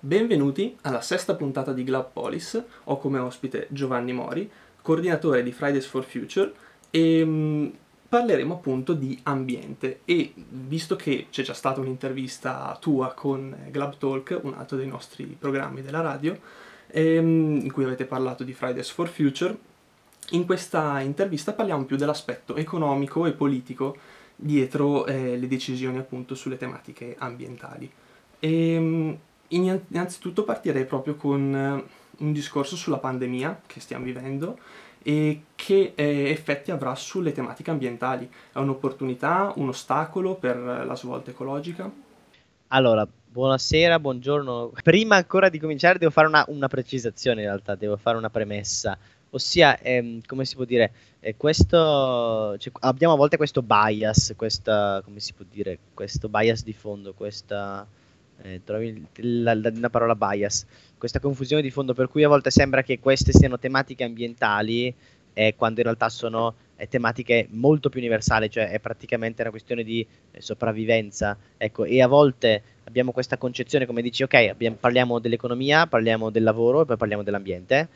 Benvenuti alla sesta puntata di Glab Polis. Ho come ospite Giovanni Mori, coordinatore di Fridays for Future e mh, parleremo appunto di ambiente e visto che c'è già stata un'intervista tua con Glab Talk, un altro dei nostri programmi della radio, ehm, in cui avete parlato di Fridays for Future, in questa intervista parliamo più dell'aspetto economico e politico dietro eh, le decisioni appunto sulle tematiche ambientali. E, innanzitutto partirei proprio con eh, un discorso sulla pandemia che stiamo vivendo e che eh, effetti avrà sulle tematiche ambientali. È un'opportunità, un ostacolo per la svolta ecologica? Allora, buonasera, buongiorno. Prima ancora di cominciare devo fare una, una precisazione in realtà, devo fare una premessa. Ossia, ehm, come si può dire, eh, questo, cioè, abbiamo a volte questo bias, questa, come si può dire, questo bias di fondo, questa eh, trovi la, la, la, parola bias, questa confusione di fondo per cui a volte sembra che queste siano tematiche ambientali eh, quando in realtà sono eh, tematiche molto più universali, cioè è praticamente una questione di eh, sopravvivenza, ecco, e a volte abbiamo questa concezione come dici, ok, abbiamo, parliamo dell'economia, parliamo del lavoro e poi parliamo dell'ambiente,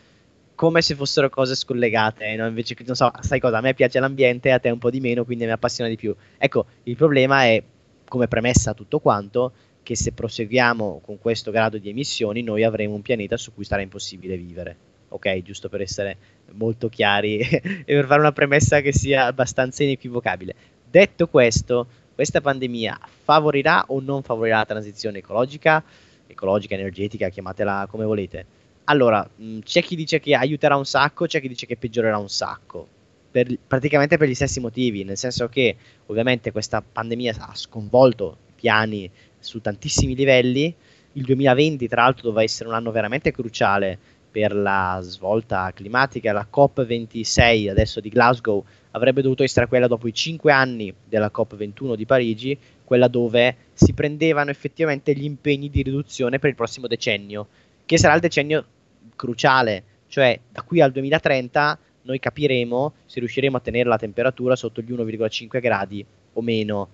come se fossero cose scollegate, no? invece non so, sai cosa, a me piace l'ambiente, a te un po' di meno, quindi mi appassiona di più. Ecco, il problema è, come premessa tutto quanto, che se proseguiamo con questo grado di emissioni noi avremo un pianeta su cui sarà impossibile vivere. Ok, giusto per essere molto chiari e per fare una premessa che sia abbastanza inequivocabile. Detto questo, questa pandemia favorirà o non favorirà la transizione ecologica, ecologica, energetica, chiamatela come volete? Allora, mh, c'è chi dice che aiuterà un sacco, c'è chi dice che peggiorerà un sacco. Per, praticamente per gli stessi motivi, nel senso che ovviamente questa pandemia ha sconvolto i piani su tantissimi livelli. Il 2020, tra l'altro, doveva essere un anno veramente cruciale per la svolta climatica. La COP26 adesso di Glasgow avrebbe dovuto essere quella dopo i 5 anni della COP21 di Parigi, quella dove si prendevano effettivamente gli impegni di riduzione per il prossimo decennio, che sarà il decennio cruciale, cioè da qui al 2030 noi capiremo se riusciremo a tenere la temperatura sotto gli 1,5 gradi o meno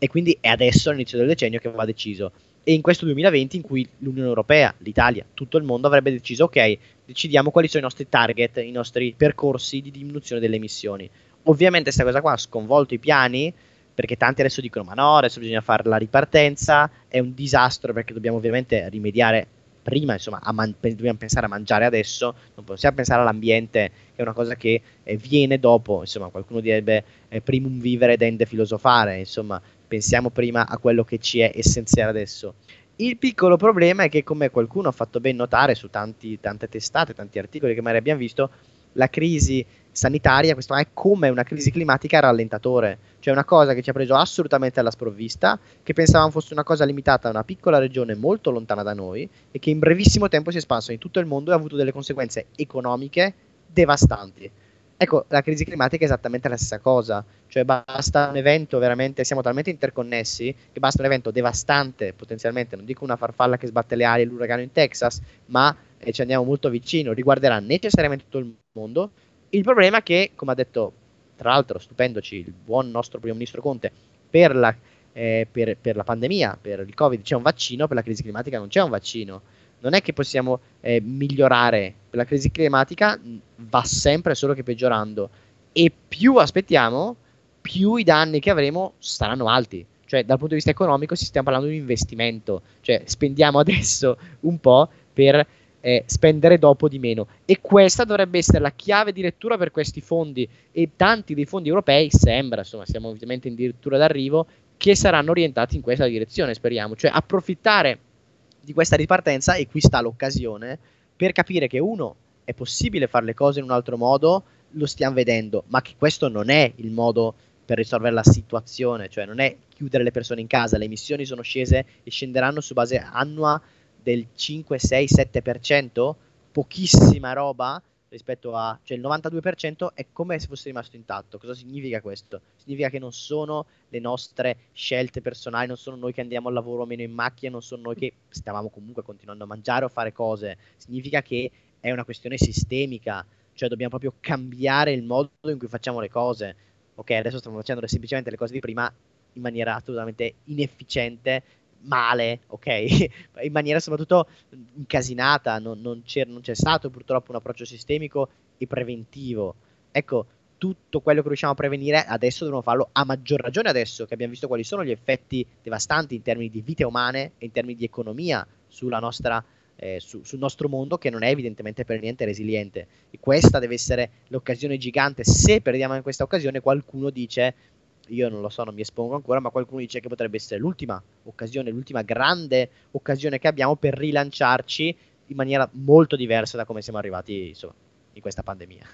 e quindi è adesso, all'inizio del decennio, che va deciso. E in questo 2020 in cui l'Unione Europea, l'Italia, tutto il mondo avrebbe deciso, ok, decidiamo quali sono i nostri target, i nostri percorsi di diminuzione delle emissioni. Ovviamente questa cosa qua ha sconvolto i piani, perché tanti adesso dicono, ma no, adesso bisogna fare la ripartenza, è un disastro perché dobbiamo ovviamente rimediare prima, insomma, man- dobbiamo pensare a mangiare adesso, non possiamo pensare all'ambiente, che è una cosa che eh, viene dopo, insomma, qualcuno direbbe eh, primum vivere dende filosofare, insomma, pensiamo prima a quello che ci è essenziale adesso. Il piccolo problema è che, come qualcuno ha fatto ben notare su tanti, tante testate, tanti articoli che magari abbiamo visto, la crisi sanitaria, questo è come una crisi climatica rallentatore, cioè una cosa che ci ha preso assolutamente alla sprovvista, che pensavamo fosse una cosa limitata a una piccola regione molto lontana da noi e che in brevissimo tempo si è espanso in tutto il mondo e ha avuto delle conseguenze economiche devastanti. Ecco, la crisi climatica è esattamente la stessa cosa, cioè basta un evento veramente, siamo talmente interconnessi che basta un evento devastante potenzialmente, non dico una farfalla che sbatte le ali l'uragano in Texas, ma eh, ci andiamo molto vicino, riguarderà necessariamente tutto il mondo. Il problema è che, come ha detto tra l'altro stupendoci il buon nostro primo ministro Conte, per la, eh, per, per la pandemia, per il Covid c'è un vaccino, per la crisi climatica non c'è un vaccino non è che possiamo eh, migliorare la crisi climatica, va sempre solo che peggiorando. E più aspettiamo, più i danni che avremo saranno alti. Cioè, dal punto di vista economico, si stiamo parlando di investimento. Cioè, spendiamo adesso un po' per eh, spendere dopo di meno. E questa dovrebbe essere la chiave di lettura per questi fondi. E tanti dei fondi europei sembra, insomma, siamo ovviamente in dirittura d'arrivo, che saranno orientati in questa direzione, speriamo. Cioè, approfittare di questa ripartenza e qui sta l'occasione per capire che uno è possibile fare le cose in un altro modo, lo stiamo vedendo, ma che questo non è il modo per risolvere la situazione, cioè non è chiudere le persone in casa, le emissioni sono scese e scenderanno su base annua del 5, 6, 7%, pochissima roba, rispetto a, cioè il 92% è come se fosse rimasto intatto. Cosa significa questo? Significa che non sono le nostre scelte personali, non sono noi che andiamo al lavoro meno in macchina, non sono noi che stavamo comunque continuando a mangiare o fare cose. Significa che è una questione sistemica, cioè dobbiamo proprio cambiare il modo in cui facciamo le cose. Ok, adesso stiamo facendo semplicemente le cose di prima in maniera assolutamente inefficiente male, ok? In maniera soprattutto incasinata, non, non, c'è, non c'è stato purtroppo un approccio sistemico e preventivo. Ecco, tutto quello che riusciamo a prevenire adesso dobbiamo farlo a maggior ragione adesso che abbiamo visto quali sono gli effetti devastanti in termini di vite umane e in termini di economia nostra eh, su, sul nostro mondo che non è evidentemente per niente resiliente. E questa deve essere l'occasione gigante. Se perdiamo in questa occasione, qualcuno dice, io non lo so, non mi espongo ancora, ma qualcuno dice che potrebbe essere l'ultima occasione, l'ultima grande occasione che abbiamo per rilanciarci in maniera molto diversa da come siamo arrivati insomma, in questa pandemia.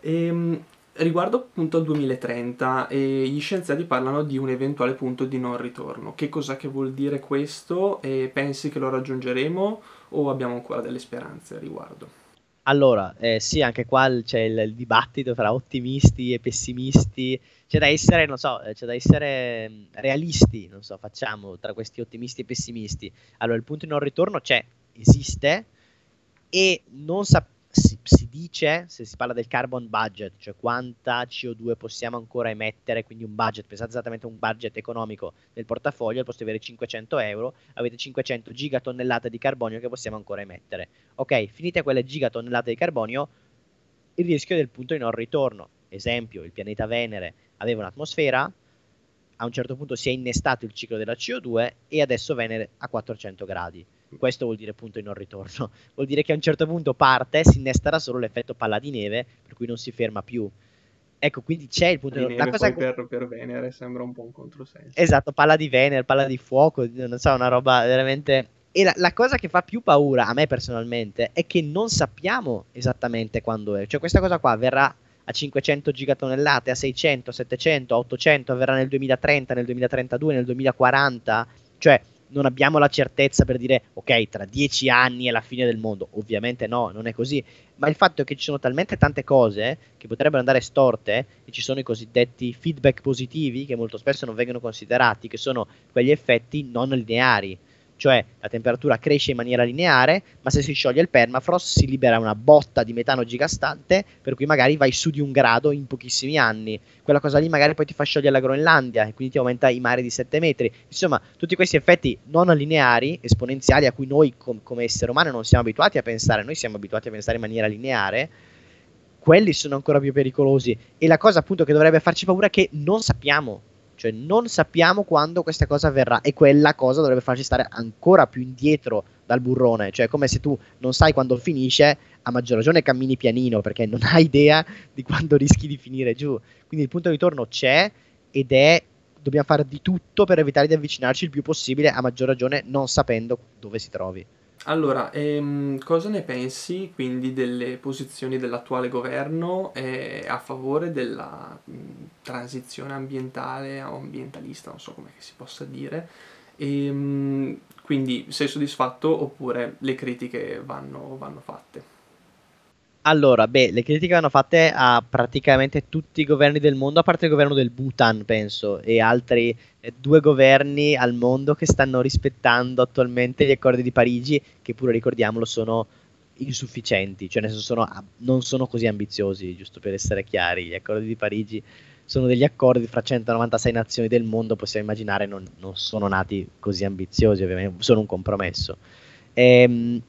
Ehm, Riguardo appunto al 2030, eh, gli scienziati parlano di un eventuale punto di non ritorno. Che cosa che vuol dire questo? E pensi che lo raggiungeremo o abbiamo ancora delle speranze a riguardo? Allora, eh, sì, anche qua c'è il, il, dibattito tra ottimisti e pessimisti. C'è da essere, non so, eh, c'è da essere mm, realisti, non so, facciamo tra questi ottimisti e pessimisti. Allora, il punto di non ritorno c'è, esiste e non sappiamo si, si, dice, se si parla del carbon budget, cioè quanta CO2 possiamo ancora emettere, quindi un budget, pensate esattamente a un budget economico nel portafoglio, al posto di avere 500 euro, avete 500 gigatonnellate di carbonio che possiamo ancora emettere. Ok, finite quelle gigatonnellate di carbonio, il rischio del punto di non ritorno. Esempio, il pianeta Venere aveva un'atmosfera, a un certo punto si è innestato il ciclo della CO2 e adesso Venere a 400 gradi questo vuol dire punto di non ritorno. Vuol dire che a un certo punto parte, si innesterà solo l'effetto palla di neve, per cui non si ferma più. Ecco, quindi c'è il punto di, di non ritorno. Per, per Venere sembra un po' un controsenso. Esatto, palla di Venere, palla di fuoco, non so, una roba veramente... E la, la, cosa che fa più paura a me personalmente è che non sappiamo esattamente quando è. Cioè questa cosa qua verrà a 500 gigatonnellate, a 600, 700, a 800, avverrà nel 2030, nel 2032, nel 2040. Cioè non abbiamo la certezza per dire ok, tra dieci anni è la fine del mondo. Ovviamente no, non è così. Ma il fatto è che ci sono talmente tante cose che potrebbero andare storte e ci sono i cosiddetti feedback positivi che molto spesso non vengono considerati, che sono quegli effetti non lineari cioè la temperatura cresce in maniera lineare, ma se si scioglie il permafrost si libera una botta di metano gigastante, per cui magari vai su di un grado in pochissimi anni. Quella cosa lì magari poi ti fa sciogliere la Groenlandia e quindi ti aumenta i mari di 7 metri. Insomma, tutti questi effetti non lineari, esponenziali, a cui noi com- come esseri umani non siamo abituati a pensare, noi siamo abituati a pensare in maniera lineare, quelli sono ancora più pericolosi. E la cosa appunto che dovrebbe farci paura è che non sappiamo cioè non sappiamo quando questa cosa avverrà e quella cosa dovrebbe farci stare ancora più indietro dal burrone, cioè come se tu non sai quando finisce, a maggior ragione cammini pianino perché non hai idea di quando rischi di finire giù. Quindi il punto di ritorno c'è ed è dobbiamo fare di tutto per evitare di avvicinarci il più possibile, a maggior ragione non sapendo dove si trovi. Allora, ehm, cosa ne pensi quindi delle posizioni dell'attuale governo eh, a favore della mh, transizione ambientale o ambientalista, non so come si possa dire, e, mh, quindi sei soddisfatto oppure le critiche vanno, vanno fatte? Allora, beh, le critiche vanno fatte a praticamente tutti i governi del mondo, a parte il governo del Bhutan, penso, e altri eh, due governi al mondo che stanno rispettando attualmente gli accordi di Parigi, che pure ricordiamolo sono insufficienti, cioè sono, non sono così ambiziosi, giusto per essere chiari. Gli accordi di Parigi sono degli accordi fra 196 nazioni del mondo, possiamo immaginare non, non sono nati così ambiziosi, ovviamente, sono un compromesso. Ehm,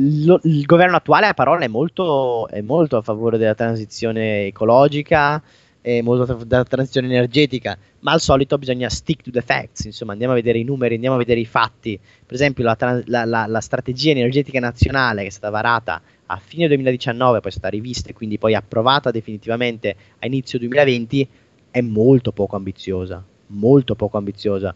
lo, il governo attuale a parole è molto, è molto a favore della transizione ecologica, è molto della transizione energetica, ma al solito bisogna stick to the facts, insomma andiamo a vedere i numeri, andiamo a vedere i fatti. Per esempio la, la, la, la strategia energetica nazionale che è stata varata a fine 2019, poi è stata rivista e quindi poi approvata definitivamente a inizio 2020, è molto poco ambiziosa, molto poco ambiziosa.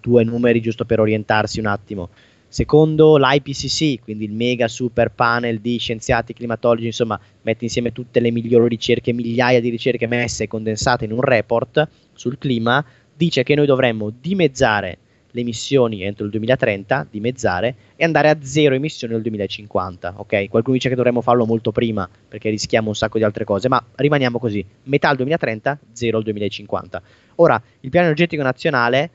Due numeri giusto per orientarsi un attimo. Secondo l'IPCC, quindi il mega super panel di scienziati climatologi, insomma, mette insieme tutte le migliori ricerche, migliaia di ricerche messe e condensate in un report sul clima, dice che noi dovremmo dimezzare le emissioni entro il 2030, dimezzare, e andare a zero emissioni nel 2050. Ok? Qualcuno dice che dovremmo farlo molto prima perché rischiamo un sacco di altre cose, ma rimaniamo così: metà al 2030, zero al 2050. Ora, il piano energetico nazionale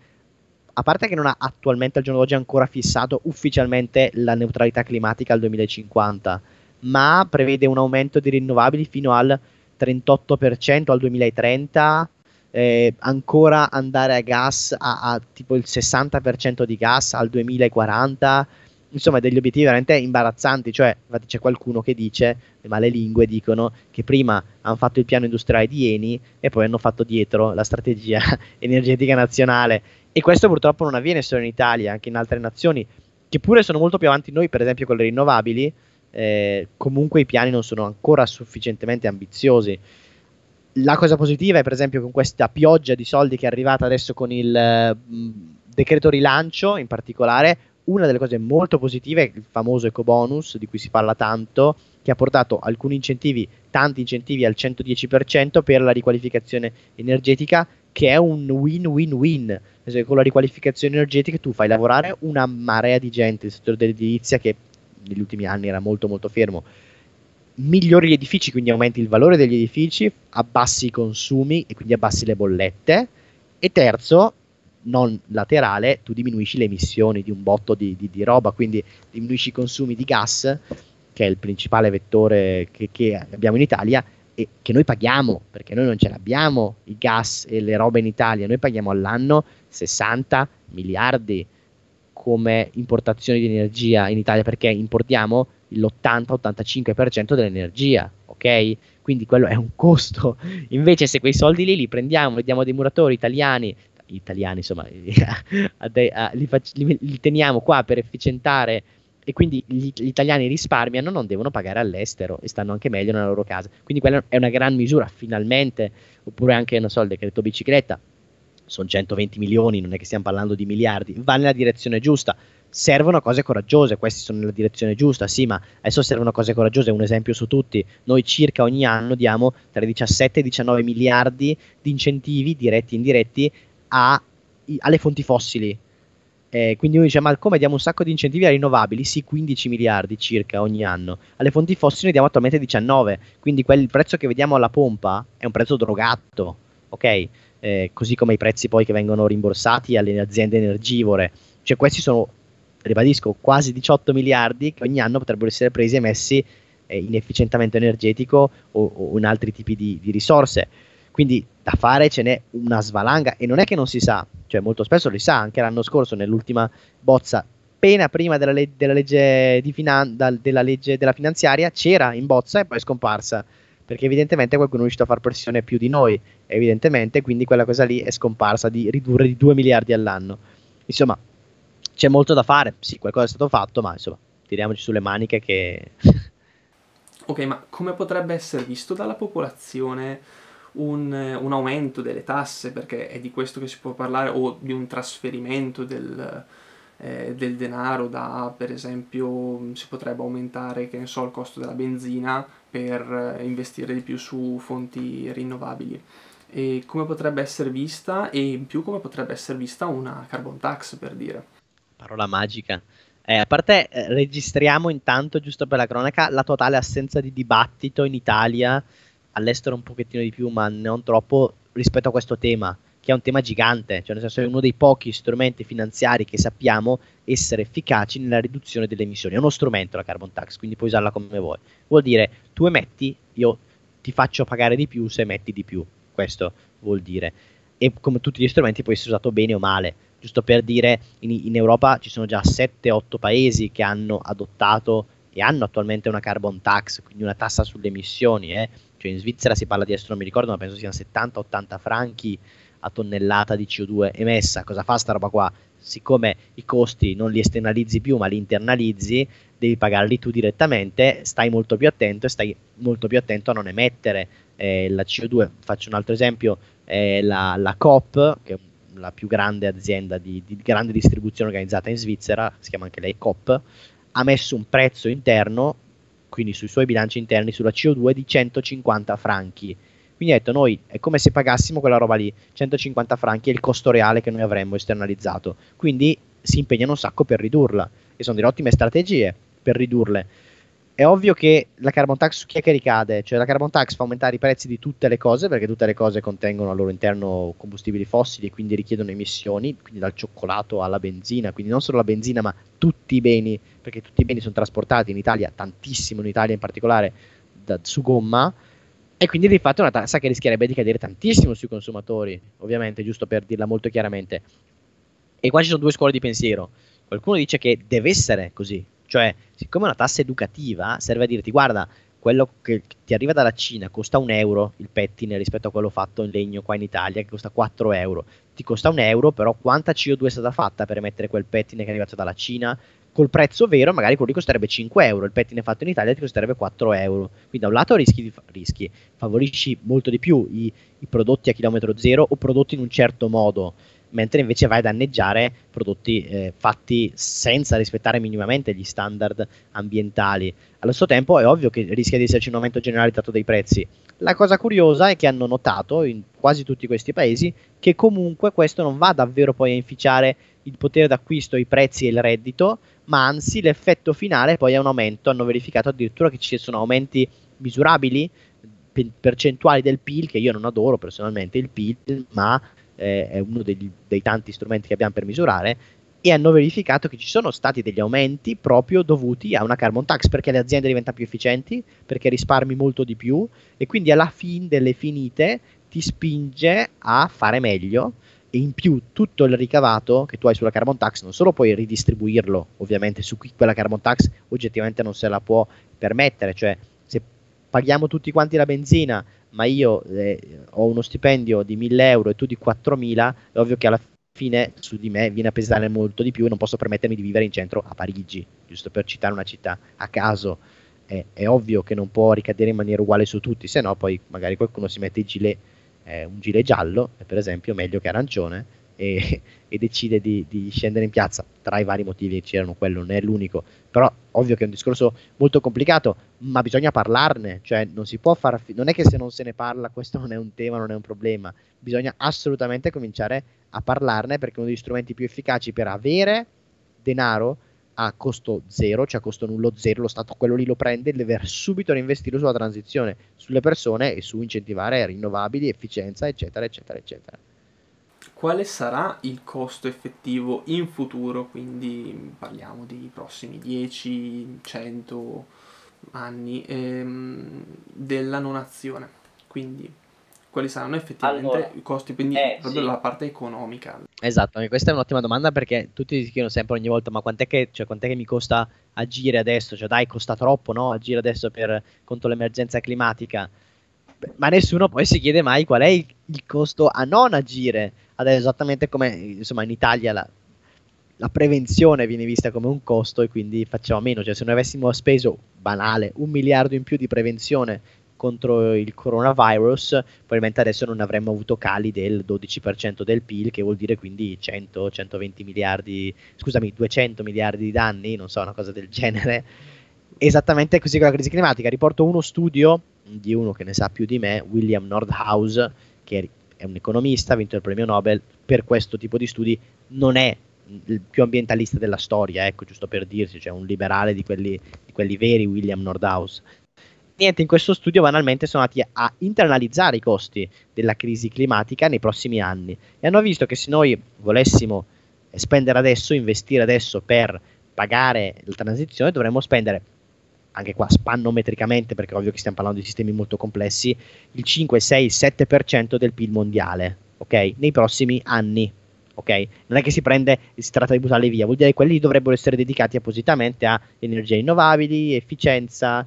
a parte che non ha attualmente al giorno d'oggi ancora fissato ufficialmente la neutralità climatica al 2050, ma prevede un aumento di rinnovabili fino al 38% al 2030, eh, ancora andare a gas a, a, tipo il 60% di gas al 2040 insomma degli obiettivi veramente imbarazzanti cioè infatti c'è qualcuno che dice le male lingue dicono che prima hanno fatto il piano industriale di Eni e poi hanno fatto dietro la strategia energetica nazionale e questo purtroppo non avviene solo in Italia anche in altre nazioni che pure sono molto più avanti. Noi per esempio con le rinnovabili eh, comunque i piani non sono ancora sufficientemente ambiziosi. La cosa positiva è per esempio con questa pioggia di soldi che è arrivata adesso con il mh, decreto rilancio in particolare, una delle cose molto positive è il famoso eco bonus di cui si parla tanto, che ha portato alcuni incentivi, tanti incentivi al 110% per la riqualificazione energetica, che è un win-win-win. Con la riqualificazione energetica tu fai lavorare una marea di gente, il settore dell'edilizia che negli ultimi anni era molto molto fermo migliori gli edifici, quindi aumenti il valore degli edifici, abbassi i consumi e quindi abbassi le bollette. E terzo, non laterale, tu diminuisci le emissioni di un botto di, di, di roba, quindi diminuisci i consumi di gas, che è il principale vettore che, che, abbiamo in Italia e che noi paghiamo, perché noi non ce l'abbiamo i gas e le robe in Italia, noi paghiamo all'anno 60 miliardi come importazioni di energia in Italia perché importiamo l'80-85% dell'energia, ok? Quindi quello è un costo. Invece se quei soldi lì li prendiamo, li diamo a dei muratori italiani, italiani insomma, li, li, li, teniamo qua per efficientare e quindi gli, gli, italiani risparmiano, non devono pagare all'estero e stanno anche meglio nella loro casa. Quindi quella è una gran misura, finalmente, oppure anche, non so, il decreto bicicletta, sono 120 milioni, non è che stiamo parlando di miliardi, va nella direzione giusta servono cose coraggiose, questi sono nella direzione giusta, sì, ma adesso servono cose coraggiose, un esempio su tutti, noi circa ogni anno diamo tra i 17 e i 19 miliardi di incentivi diretti e indiretti a, alle fonti fossili. Eh, quindi uno dice, ma come diamo un sacco di incentivi a rinnovabili? Sì, 15 miliardi circa ogni anno. Alle fonti fossili ne diamo attualmente 19, quindi quel, prezzo che vediamo alla pompa è un prezzo drogato, ok? Eh, così come i prezzi poi che vengono rimborsati alle aziende energivore. Cioè questi sono ribadisco, quasi 18 miliardi che ogni anno potrebbero essere presi e messi eh, in efficientamento energetico o, o in altri tipi di, di, risorse. Quindi da fare ce n'è una svalanga e non è che non si sa, cioè molto spesso lo si sa, anche l'anno scorso nell'ultima bozza, appena prima della, le- della legge, finan- dal- della, legge della finanziaria, c'era in bozza e poi è scomparsa perché evidentemente qualcuno è riuscito a far pressione più di noi, evidentemente, quindi quella cosa lì è scomparsa di ridurre di 2 miliardi all'anno. Insomma, c'è molto da fare, sì, qualcosa è stato fatto, ma insomma, tiriamoci sulle maniche che... ok, ma come potrebbe essere visto dalla popolazione un, un, aumento delle tasse, perché è di questo che si può parlare, o di un trasferimento del, eh, del denaro da, per esempio, si potrebbe aumentare, so, il costo della benzina per investire di più su fonti rinnovabili e come potrebbe essere vista e in più come potrebbe essere vista una carbon tax per dire parola magica. Eh, a parte eh, registriamo intanto, giusto per la cronaca, la totale assenza di dibattito in Italia, all'estero un pochettino di più, ma non troppo, rispetto a questo tema, che è un tema gigante, cioè nel senso è uno dei pochi strumenti finanziari che sappiamo essere efficaci nella riduzione delle emissioni. È uno strumento la carbon tax, quindi puoi usarla come vuoi. Vuol dire, tu emetti, io ti faccio pagare di più se emetti di più. Questo vuol dire. E come tutti gli strumenti può essere usato bene o male giusto per dire, in, in Europa ci sono già 7-8 paesi che hanno adottato e hanno attualmente una carbon tax, quindi una tassa sulle emissioni. Eh. Cioè in Svizzera si parla di adesso non mi ricordo, ma penso siano 70-80 franchi a tonnellata di CO2 emessa. Cosa fa sta roba qua? Siccome i costi non li esternalizzi più, ma li internalizzi, devi pagarli tu direttamente, stai molto più attento e stai molto più attento a non emettere eh, la CO2. Faccio un altro esempio, eh, la, la COP, che è la più grande azienda di, di, grande distribuzione organizzata in Svizzera, si chiama anche lei COP, ha messo un prezzo interno, quindi sui suoi bilanci interni, sulla CO2 di 150 franchi. Quindi ha detto noi è come se pagassimo quella roba lì, 150 franchi è il costo reale che noi avremmo esternalizzato. Quindi si impegnano un sacco per ridurla e sono delle ottime strategie per ridurle è ovvio che la carbon tax su chi è che ricade? Cioè la carbon tax fa aumentare i prezzi di tutte le cose perché tutte le cose contengono al loro interno combustibili fossili e quindi richiedono emissioni, quindi dal cioccolato alla benzina, quindi non solo la benzina ma tutti i beni, perché tutti i beni sono trasportati in Italia, tantissimo in Italia in particolare, da, su gomma E quindi di fatto è una tassa che rischierebbe di cadere tantissimo sui consumatori, ovviamente, giusto per dirla molto chiaramente. E qua ci sono due scuole di pensiero. Qualcuno dice che deve essere così, cioè, siccome una tassa educativa, serve a dirti, guarda, quello che ti arriva dalla Cina costa un euro il pettine rispetto a quello fatto in legno qua in Italia che costa 4 euro. Ti costa un euro, però quanta CO2 è stata fatta per emettere quel pettine che è arrivato dalla Cina? Col prezzo vero, magari quello costerebbe 5 euro, il pettine fatto in Italia ti costerebbe 4 euro. Quindi da un lato rischi, rischi favorisci molto di più i, i prodotti a chilometro zero o prodotti in un certo modo mentre invece vai a danneggiare prodotti eh, fatti senza rispettare minimamente gli standard ambientali. Allo stesso tempo è ovvio che rischia di esserci un aumento generalizzato dei prezzi. La cosa curiosa è che hanno notato in quasi tutti questi paesi che comunque questo non va davvero poi a inficiare il potere d'acquisto, i prezzi e il reddito, ma anzi l'effetto finale poi è un aumento. Hanno verificato addirittura che ci sono aumenti misurabili percentuali del PIL che io non adoro personalmente il PIL, ma eh, è uno degli, dei tanti strumenti che abbiamo per misurare, e hanno verificato che ci sono stati degli aumenti proprio dovuti a una carbon tax perché le aziende diventano più efficienti, perché risparmi molto di più e quindi alla fine delle finite ti spinge a fare meglio e in più tutto il ricavato che tu hai sulla carbon tax non solo puoi ridistribuirlo ovviamente su chi quella carbon tax oggettivamente non se la può permettere, cioè se paghiamo tutti quanti la benzina ma io eh, ho uno stipendio di 1000 euro e tu di 4000, è ovvio che alla fine su di me viene a pesare molto di più e non posso permettermi di vivere in centro a Parigi, giusto per citare una città a caso. È, è ovvio che non può ricadere in maniera uguale su tutti, se no poi magari qualcuno si mette il gilet, eh, un gilet giallo, per esempio, meglio che arancione, e, e decide di, di, scendere in piazza. Tra i vari motivi c'erano, quello non è l'unico, però ovvio che è un discorso molto complicato, ma bisogna parlarne, cioè non si può far, non è che se non se ne parla questo non è un tema, non è un problema, bisogna assolutamente cominciare a parlarne perché uno degli strumenti più efficaci per avere denaro a costo zero, cioè a costo nullo zero, lo Stato quello lì lo prende e deve subito reinvestirlo sulla transizione, sulle persone e su incentivare rinnovabili, efficienza, eccetera, eccetera, eccetera quale sarà il costo effettivo in futuro, quindi parliamo di prossimi 10, 100 anni ehm, della non azione. Quindi quali saranno effettivamente allora, i costi, quindi eh, proprio sì. la parte economica. Esatto, questa è un'ottima domanda perché tutti si chiedono sempre ogni volta ma quant'è che, cioè, quant'è che mi costa agire adesso? Cioè dai, costa troppo no? agire adesso per, contro l'emergenza climatica ma nessuno poi si chiede mai qual è il, il costo a non agire. Adesso esattamente come insomma in Italia la, la, prevenzione viene vista come un costo e quindi facciamo meno. Cioè se noi avessimo speso, banale, un miliardo in più di prevenzione contro il coronavirus, probabilmente adesso non avremmo avuto cali del 12% del PIL, che vuol dire quindi 100-120 miliardi, scusami, 200 miliardi di danni, non so, una cosa del genere. Esattamente così con la crisi climatica. Riporto uno studio di uno che ne sa più di me, William Nordhaus, che è un economista, ha vinto il premio Nobel per questo tipo di studi, non è il più ambientalista della storia, ecco, giusto per dirsi, cioè un liberale di quelli, di quelli veri, William Nordhaus. Niente, in questo studio banalmente sono andati a internalizzare i costi della crisi climatica nei prossimi anni e hanno visto che se noi volessimo spendere adesso, investire adesso per pagare la transizione, dovremmo spendere anche qua spannometricamente, perché è ovvio che stiamo parlando di sistemi molto complessi, il 5, 6, 7% del PIL mondiale, ok? Nei prossimi anni, ok? Non è che si prende e si tratta di buttarli via, vuol dire che quelli dovrebbero essere dedicati appositamente a energie rinnovabili, efficienza,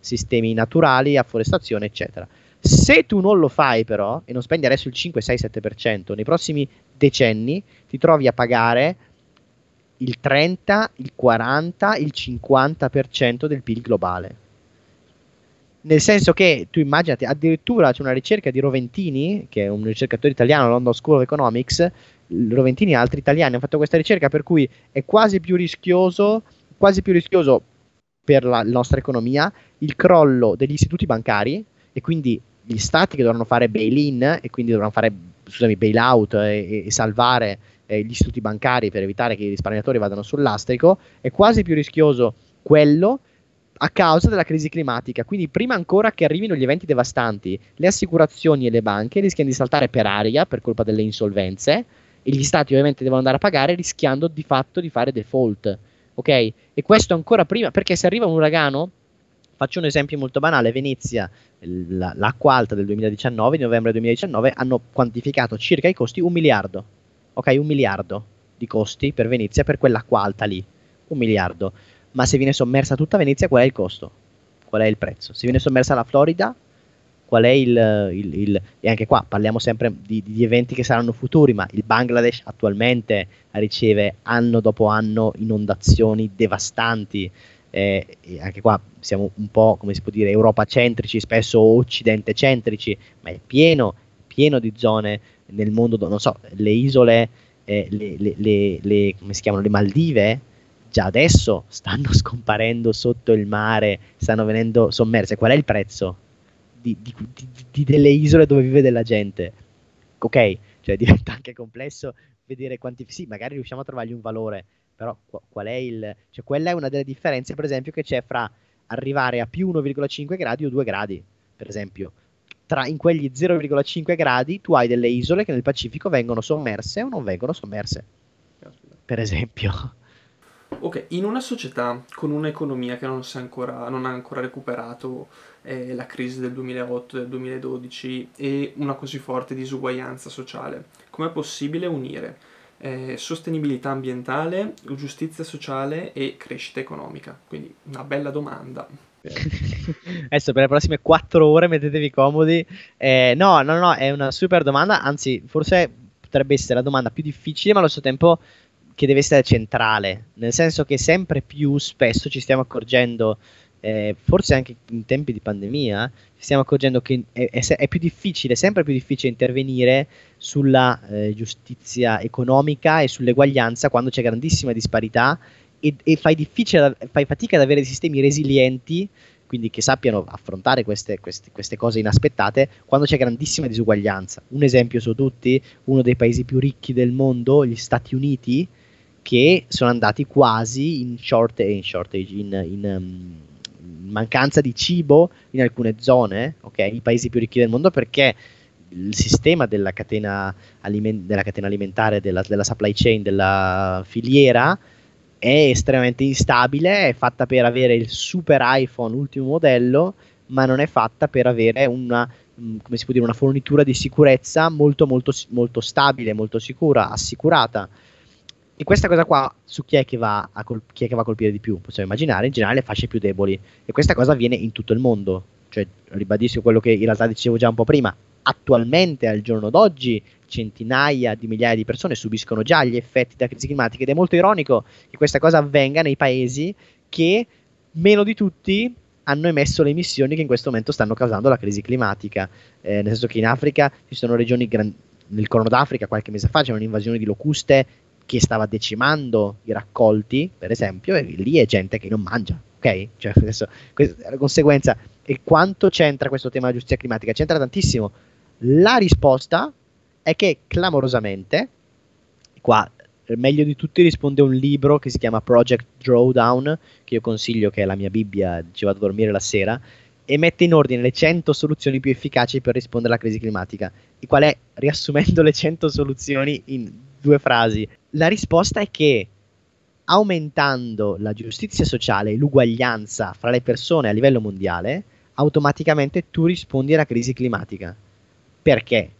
sistemi naturali, afforestazione, eccetera. Se tu non lo fai però, e non spendi adesso il 5, 6, 7%, nei prossimi decenni ti trovi a pagare il 30, il 40, il 50% del PIL globale. Nel senso che tu immaginati, addirittura c'è una ricerca di Roventini, che è un ricercatore italiano, London School of Economics, Roventini e altri italiani hanno fatto questa ricerca per cui è quasi più rischioso, quasi più rischioso per la nostra economia il crollo degli istituti bancari e quindi gli stati che dovranno fare bail-in e quindi dovranno fare, scusami, bail-out e, e salvare eh, gli istituti bancari per evitare che i risparmiatori vadano sul lastrico, è quasi più rischioso quello a causa della crisi climatica. Quindi, prima ancora che arrivino gli eventi devastanti, le assicurazioni e le banche rischiano di saltare per aria per colpa delle insolvenze e gli stati ovviamente devono andare a pagare rischiando di fatto di fare default. Ok? E questo ancora prima, perché se arriva un uragano Faccio un esempio molto banale, Venezia, la, l'acqua alta del 2019, di novembre 2019, hanno quantificato circa i costi un miliardo, ok, un miliardo di costi per Venezia per quell'acqua alta lì, un miliardo, ma se viene sommersa tutta Venezia qual è il costo? Qual è il prezzo? Se viene sommersa la Florida, qual è il, il, il, e anche qua parliamo sempre di, di, eventi che saranno futuri, ma il Bangladesh attualmente riceve anno dopo anno inondazioni devastanti, eh, anche qua siamo un po' come si può dire Europa centrici, spesso occidente centrici, ma è pieno, pieno di zone nel mondo, non so, le isole, eh, le, le, le, le, come si chiamano, le Maldive, già adesso stanno scomparendo sotto il mare, stanno venendo sommerse. Qual è il prezzo di, di, di, di delle isole dove vive della gente? Ok, cioè diventa anche complesso vedere quanti... Sì, magari riusciamo a trovargli un valore, però qual è il... Cioè, quella è una delle differenze, per esempio, che c'è fra arrivare a più 1,5 gradi o 2 gradi, per esempio. Tra, in quegli 0,5 gradi tu hai delle isole che nel Pacifico vengono sommerse o non vengono sommerse. Per esempio. Ok, in una società con un'economia che non, ancora, non ha ancora recuperato eh, la crisi del 2008, del 2012 e una così forte disuguaglianza sociale, com'è possibile unire eh, sostenibilità ambientale, giustizia sociale e crescita economica. Quindi una bella domanda. Adesso per le prossime quattro ore mettetevi comodi. Eh, no, no, no, è una super domanda, anzi forse potrebbe essere la domanda più difficile, ma allo stesso tempo che deve essere centrale, nel senso che sempre più spesso ci stiamo accorgendo eh, forse anche in tempi di pandemia, ci stiamo accorgendo che è, è, è più difficile, sempre più difficile intervenire sulla eh, giustizia economica e sull'eguaglianza quando c'è grandissima disparità e, e fai, fai, fatica ad avere sistemi resilienti, quindi che sappiano affrontare queste, queste, queste cose inaspettate quando c'è grandissima disuguaglianza. Un esempio su tutti, uno dei paesi più ricchi del mondo, gli Stati Uniti, che sono andati quasi in shortage, in, shortage, in, in um, mancanza di cibo in alcune zone, okay, i paesi più ricchi del mondo, perché il sistema della catena, aliment- della catena alimentare, della, della, supply chain, della filiera è estremamente instabile, è fatta per avere il super iPhone ultimo modello, ma non è fatta per avere una, mm, dire, una fornitura di sicurezza molto, molto, molto stabile, molto sicura, assicurata. E questa cosa qua su chi è, che va a col- è che va a colpire di più? Possiamo immaginare in generale le fasce più deboli. E questa cosa avviene in tutto il mondo. Cioè, ribadisco quello che in realtà dicevo già un po' prima. Attualmente, al giorno d'oggi, centinaia di migliaia di persone subiscono già gli effetti della crisi climatica ed è molto ironico che questa cosa avvenga nei paesi che meno di tutti hanno emesso le emissioni che in questo momento stanno causando la crisi climatica. Eh, nel senso che in Africa ci sono regioni gran- nel Corno d'Africa qualche mese fa c'era un'invasione di locuste che stava decimando i raccolti, per esempio, e lì è gente che non mangia, ok? Cioè, adesso, questa, la conseguenza, e quanto c'entra questo tema della giustizia climatica? C'entra tantissimo. La risposta è che clamorosamente, qua meglio di tutti risponde un libro che si chiama Project Drawdown, che io consiglio, che è la mia Bibbia, ci vado a dormire la sera, e mette in ordine le 100 soluzioni più efficaci per rispondere alla crisi climatica. E qual è, riassumendo le 100 soluzioni in due frasi. La risposta è che aumentando la giustizia sociale e l'uguaglianza fra le persone a livello mondiale, automaticamente tu rispondi alla crisi climatica. Perché?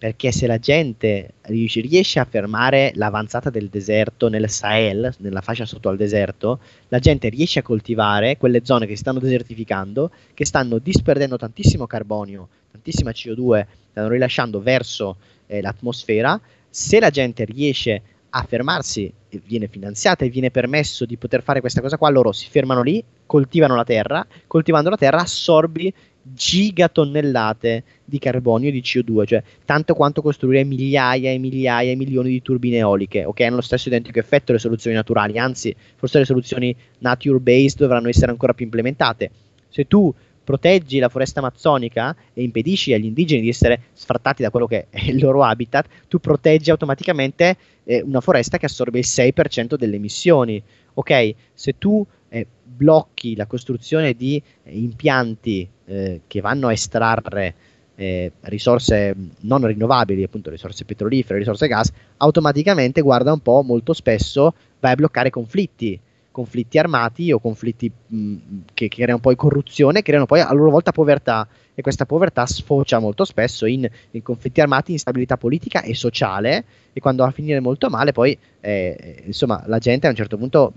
Perché se la gente riesce a fermare l'avanzata del deserto nel Sahel, nella fascia sotto al deserto, la gente riesce a coltivare quelle zone che si stanno desertificando, che stanno disperdendo tantissimo carbonio, tantissima CO2, stanno rilasciando verso eh, l'atmosfera. Se la gente riesce a fermarsi, viene finanziata e viene permesso di poter fare questa cosa qua, loro si fermano lì, coltivano la terra, coltivando la terra assorbi gigatonnellate di carbonio e di CO2, cioè tanto quanto costruire migliaia e migliaia e milioni di turbine eoliche, ok? Hanno lo stesso identico effetto le soluzioni naturali, anzi, forse le soluzioni nature-based dovranno essere ancora più implementate. Se tu proteggi la foresta amazzonica e impedisci agli indigeni di essere sfrattati da quello che è il loro habitat, tu proteggi automaticamente eh, una foresta che assorbe il 6% delle emissioni. Ok, se tu eh, blocchi la costruzione di eh, impianti eh, che vanno a estrarre eh, risorse non rinnovabili, appunto risorse petrolifere, risorse gas, automaticamente guarda un po' molto spesso vai a bloccare conflitti conflitti armati o conflitti mh, che, creano poi corruzione, creano poi a loro volta povertà e questa povertà sfocia molto spesso in, in conflitti armati, instabilità politica e sociale e quando va a finire molto male poi eh, insomma la gente a un certo punto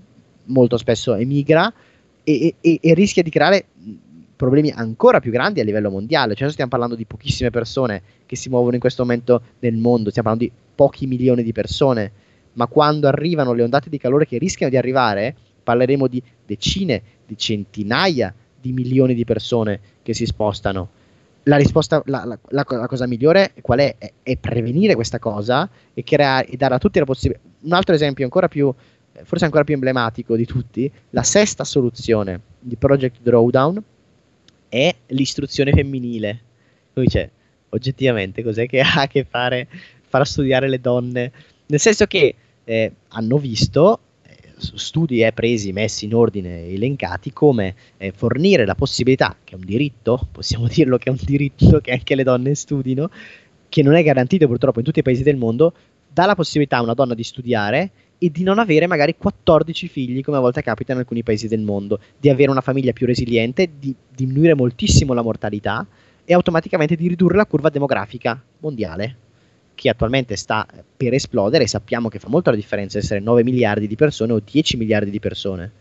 molto spesso emigra e, e, e rischia di creare problemi ancora più grandi a livello mondiale, cioè stiamo parlando di pochissime persone che si muovono in questo momento nel mondo, stiamo parlando di pochi milioni di persone, ma quando arrivano le ondate di calore che rischiano di arrivare, parleremo di decine, di centinaia di milioni di persone che si spostano. La risposta, la, la, la, la cosa migliore qual è? è? prevenire questa cosa e, creare, e dare a tutti la possibilità. Un altro esempio ancora più, forse ancora più emblematico di tutti, la sesta soluzione di Project Drawdown è l'istruzione femminile. Lui dice, oggettivamente, cos'è che ha a che fare far studiare le donne? Nel senso che eh, hanno visto eh, studi eh, presi, messi in ordine, elencati, come eh, fornire la possibilità, che è un diritto, possiamo dirlo che è un diritto che anche le donne studino, che non è garantito purtroppo in tutti i paesi del mondo, dà la possibilità a una donna di studiare e di non avere magari 14 figli, come a volte capita in alcuni paesi del mondo, di avere una famiglia più resiliente, di diminuire moltissimo la mortalità e automaticamente di ridurre la curva demografica mondiale, che attualmente sta per esplodere e sappiamo che fa molto la differenza essere 9 miliardi di persone o 10 miliardi di persone.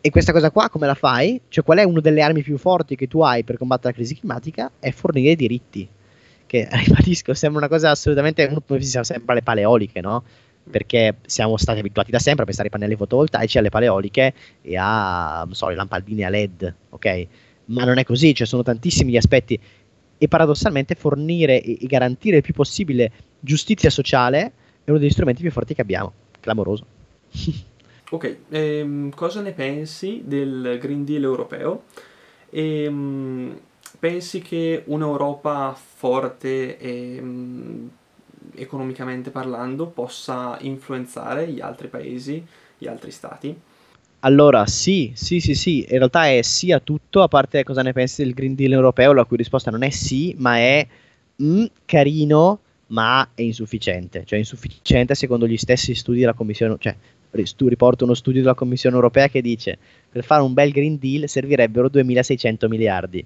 E questa cosa qua come la fai? Cioè qual è una delle armi più forti che tu hai per combattere la crisi climatica? È fornire diritti. Che ribadisco, sembra una cosa assolutamente, uno sembra le paleoliche, no? Perché siamo stati abituati da sempre a pensare ai pannelli fotovoltaici, alle paleoliche e a, so, alle lampadine a LED, ok? Ma non è così, ci cioè sono tantissimi gli aspetti e paradossalmente fornire e, garantire il più possibile giustizia sociale è uno degli strumenti più forti che abbiamo, clamoroso. ok, ehm, cosa ne pensi del Green Deal europeo? Ehm, pensi che un'Europa forte e economicamente parlando possa influenzare gli altri paesi, gli altri stati? Allora, sì, sì, sì, sì, in realtà è sì a tutto, a parte cosa ne pensi del Green Deal europeo, la cui risposta non è sì, ma è mm, carino, ma è insufficiente. Cioè, insufficiente secondo gli stessi studi della Commissione, cioè, riporto uno studio della Commissione europea che dice per fare un bel Green Deal servirebbero 2600 miliardi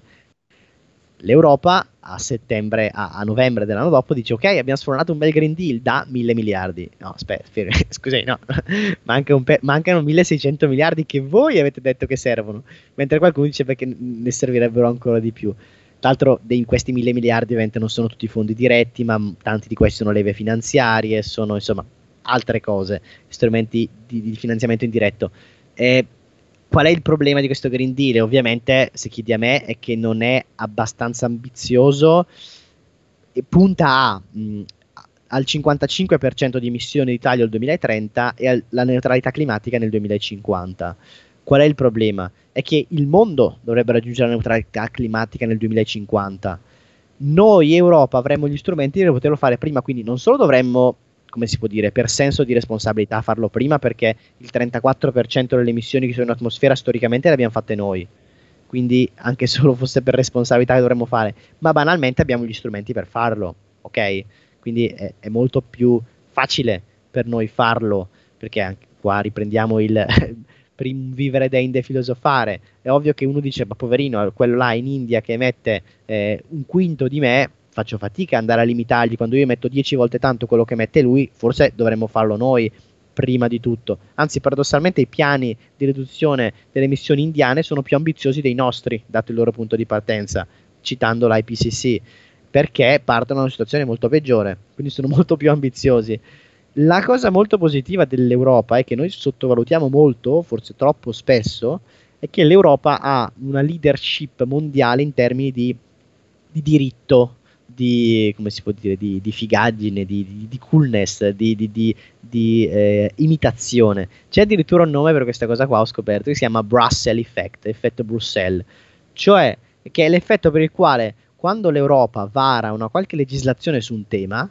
l'Europa a settembre, a, a, novembre dell'anno dopo dice ok abbiamo sfornato un bel Green Deal da mille miliardi. No aspetta scusi no Manca pe- mancano 1600 miliardi che voi avete detto che servono mentre qualcuno dice perché ne servirebbero ancora di più. Tra l'altro in questi mille miliardi ovviamente non sono tutti fondi diretti ma tanti di questi sono leve finanziarie sono insomma altre cose strumenti di, di finanziamento indiretto. Eh, Qual è il problema di questo Green Deal? Ovviamente, se chiedi a me, è che non è abbastanza ambizioso e punta a, mh, al 55% di emissioni d'Italia al 2030 e alla neutralità climatica nel 2050. Qual è il problema? È che il mondo dovrebbe raggiungere la neutralità climatica nel 2050. Noi, Europa, avremmo gli strumenti per poterlo fare prima, quindi non solo dovremmo come si può dire, per senso di responsabilità farlo prima perché il 34% delle emissioni che sono in atmosfera storicamente le abbiamo fatte noi. Quindi anche solo fosse per responsabilità che dovremmo fare, ma banalmente abbiamo gli strumenti per farlo, ok? Quindi è, è molto più facile per noi farlo, perché anche qua riprendiamo il prim vivere deinde filosofare. È ovvio che uno dice, ma poverino, quello là in India che emette eh, un quinto di me, faccio fatica ad andare a limitargli quando io metto 10 volte tanto quello che mette lui, forse dovremmo farlo noi prima di tutto. Anzi, paradossalmente i piani di riduzione delle emissioni indiane sono più ambiziosi dei nostri, dato il loro punto di partenza, citando l'IPCC, perché partono da una situazione molto peggiore, quindi sono molto più ambiziosi. La cosa molto positiva dell'Europa è che noi sottovalutiamo molto, forse troppo spesso, è che l'Europa ha una leadership mondiale in termini di, di diritto di, come si può dire, di, di figaggine, di, di, coolness, di, eh, imitazione. C'è addirittura un nome per questa cosa qua, ho scoperto, che si chiama Brussels Effect, effetto Bruxelles, cioè che è l'effetto per il quale quando l'Europa vara una qualche legislazione su un tema,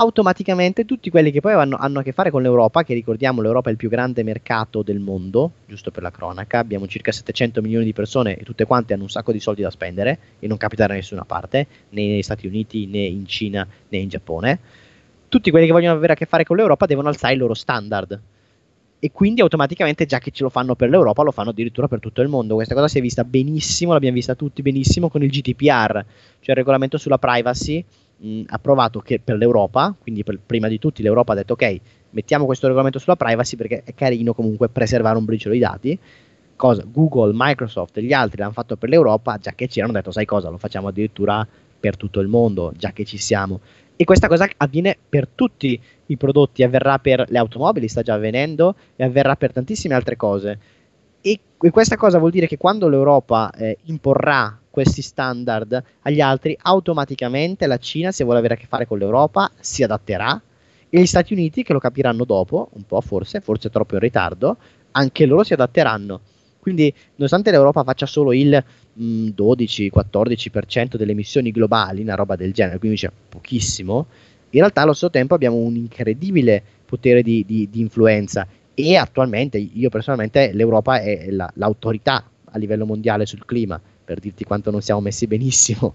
automaticamente tutti quelli che poi hanno, hanno, a che fare con l'Europa, che ricordiamo l'Europa è il più grande mercato del mondo, giusto per la cronaca, abbiamo circa 700 milioni di persone e tutte quante hanno un sacco di soldi da spendere e non capita da nessuna parte, né negli Stati Uniti, né in Cina, né in Giappone. Tutti quelli che vogliono avere a che fare con l'Europa devono alzare i loro standard. e quindi automaticamente già che ce lo fanno per l'Europa lo fanno addirittura per tutto il mondo. Questa cosa si è vista benissimo, l'abbiamo vista tutti benissimo con il GDPR, cioè il regolamento sulla privacy mh, approvato che per l'Europa, quindi per, prima di tutti l'Europa ha detto ok, mettiamo questo regolamento sulla privacy perché è carino comunque preservare un briciolo di dati. Cosa Google, Microsoft e gli altri l'hanno fatto per l'Europa, già che ci hanno detto sai cosa, lo facciamo addirittura per tutto il mondo, già che ci siamo. E questa cosa avviene per tutti i prodotti, avverrà per le automobili, sta già avvenendo, e avverrà per tantissime altre cose. E questa cosa vuol dire che quando l'Europa eh, imporrà questi standard agli altri, automaticamente la Cina, se vuole avere a che fare con l'Europa, si adatterà. E gli Stati Uniti, che lo capiranno dopo, un po' forse, forse troppo in ritardo, anche loro si adatteranno. Quindi, nonostante l'Europa faccia solo il 12-14% delle emissioni globali, una roba del genere, quindi c'è pochissimo, in realtà allo stesso tempo abbiamo un incredibile potere di, di, di influenza. E attualmente io personalmente l'Europa è la, l'autorità a livello mondiale sul clima, per dirti quanto non siamo messi benissimo.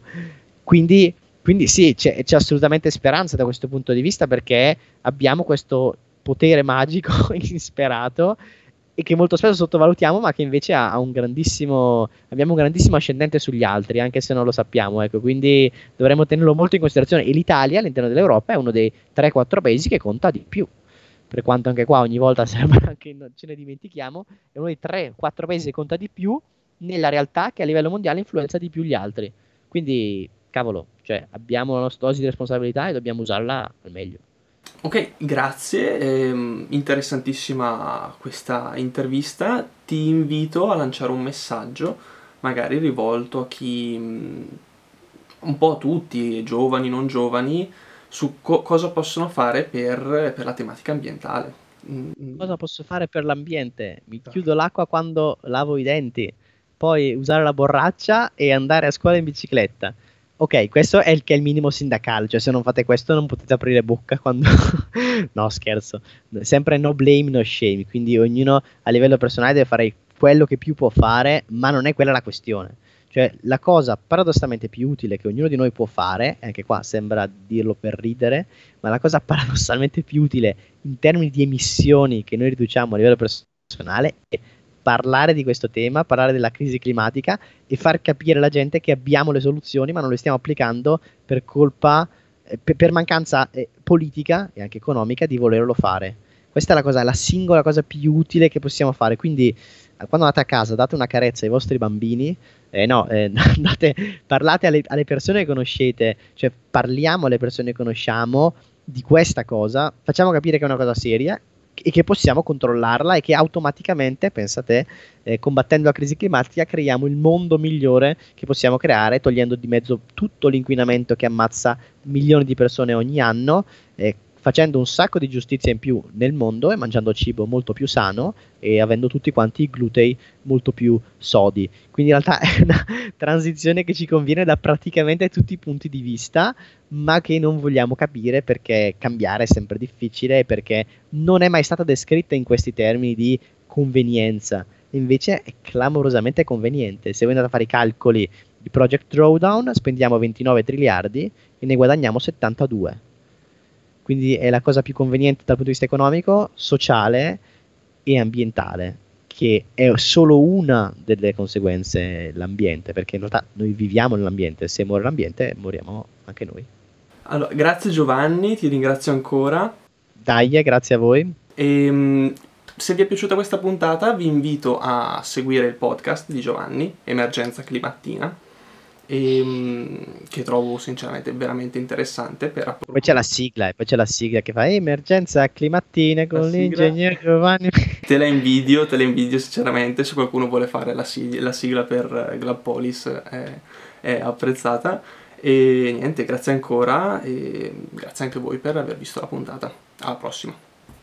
Quindi, quindi sì, c'è, c'è assolutamente speranza da questo punto di vista perché abbiamo questo potere magico insperato e che molto spesso sottovalutiamo, ma che invece ha, ha un grandissimo, abbiamo un grandissimo ascendente sugli altri, anche se non lo sappiamo. Ecco, quindi dovremmo tenerlo molto in considerazione. E l'Italia all'interno dell'Europa è uno dei 3-4 paesi che conta di più. Per quanto anche qua ogni volta sembra che ce ne dimentichiamo, è uno dei 3-4 paesi che conta di più nella realtà che a livello mondiale influenza di più gli altri. Quindi, cavolo, cioè, abbiamo la nostra dose di responsabilità e dobbiamo usarla al meglio. Ok, grazie, eh, interessantissima questa intervista. Ti invito a lanciare un messaggio, magari rivolto a chi, mm, un po' a tutti, giovani, non giovani, su co- cosa possono fare per, per, la tematica ambientale. Mm. Cosa posso fare per l'ambiente? Mi chiudo l'acqua quando lavo i denti, poi usare la borraccia e andare a scuola in bicicletta Ok, questo è il, è il minimo sindacale, cioè se non fate questo non potete aprire bocca quando... no, scherzo. Sempre no blame, no shame, quindi ognuno a livello personale deve fare quello che più può fare, ma non è quella la questione. Cioè, la cosa paradossalmente più utile che ognuno di noi può fare, anche qua sembra dirlo per ridere, ma la cosa paradossalmente più utile in termini di emissioni che noi riduciamo a livello personale è parlare di questo tema, parlare della crisi climatica e far capire alla gente che abbiamo le soluzioni ma non le stiamo applicando per colpa, eh, per, per, mancanza eh, politica e anche economica di volerlo fare. Questa è la cosa, la singola cosa più utile che possiamo fare. Quindi, eh, quando andate a casa, date una carezza ai vostri bambini. Eh, no, eh, andate, parlate alle, alle persone che conoscete, cioè parliamo alle persone che conosciamo di questa cosa, facciamo capire che è una cosa seria e che possiamo controllarla e che automaticamente, pensate, eh, combattendo la crisi climatica creiamo il mondo migliore che possiamo creare, togliendo di mezzo tutto l'inquinamento che ammazza milioni di persone ogni anno, eh, facendo un sacco di giustizia in più nel mondo e mangiando cibo molto più sano e avendo tutti quanti i glutei molto più sodi. Quindi in realtà è una transizione che ci conviene da praticamente tutti i punti di vista, ma che non vogliamo capire perché cambiare è sempre difficile e perché non è mai stata descritta in questi termini di convenienza. Invece è clamorosamente conveniente. Se voi andate a fare i calcoli di Project Drawdown, spendiamo 29 triliardi e ne guadagniamo 72 quindi è la cosa più conveniente dal punto di vista economico, sociale e ambientale, che è solo una delle conseguenze l'ambiente, perché in realtà noi viviamo nell'ambiente, se muore l'ambiente moriamo anche noi. Allora, grazie Giovanni, ti ringrazio ancora. Dai, grazie a voi. E, ehm, se vi è piaciuta questa puntata vi invito a seguire il podcast di Giovanni, Emergenza Climattina e, ehm, che trovo sinceramente veramente interessante. Per poi c'è la sigla, e poi c'è la sigla che fa emergenza climattina con l'ingegnere Giovanni. Te la invidio, te la invidio sinceramente, se qualcuno vuole fare la, sig- la sigla per eh, Glabpolis è, è apprezzata. E niente, grazie ancora e grazie anche a voi per aver visto la puntata. Alla prossima.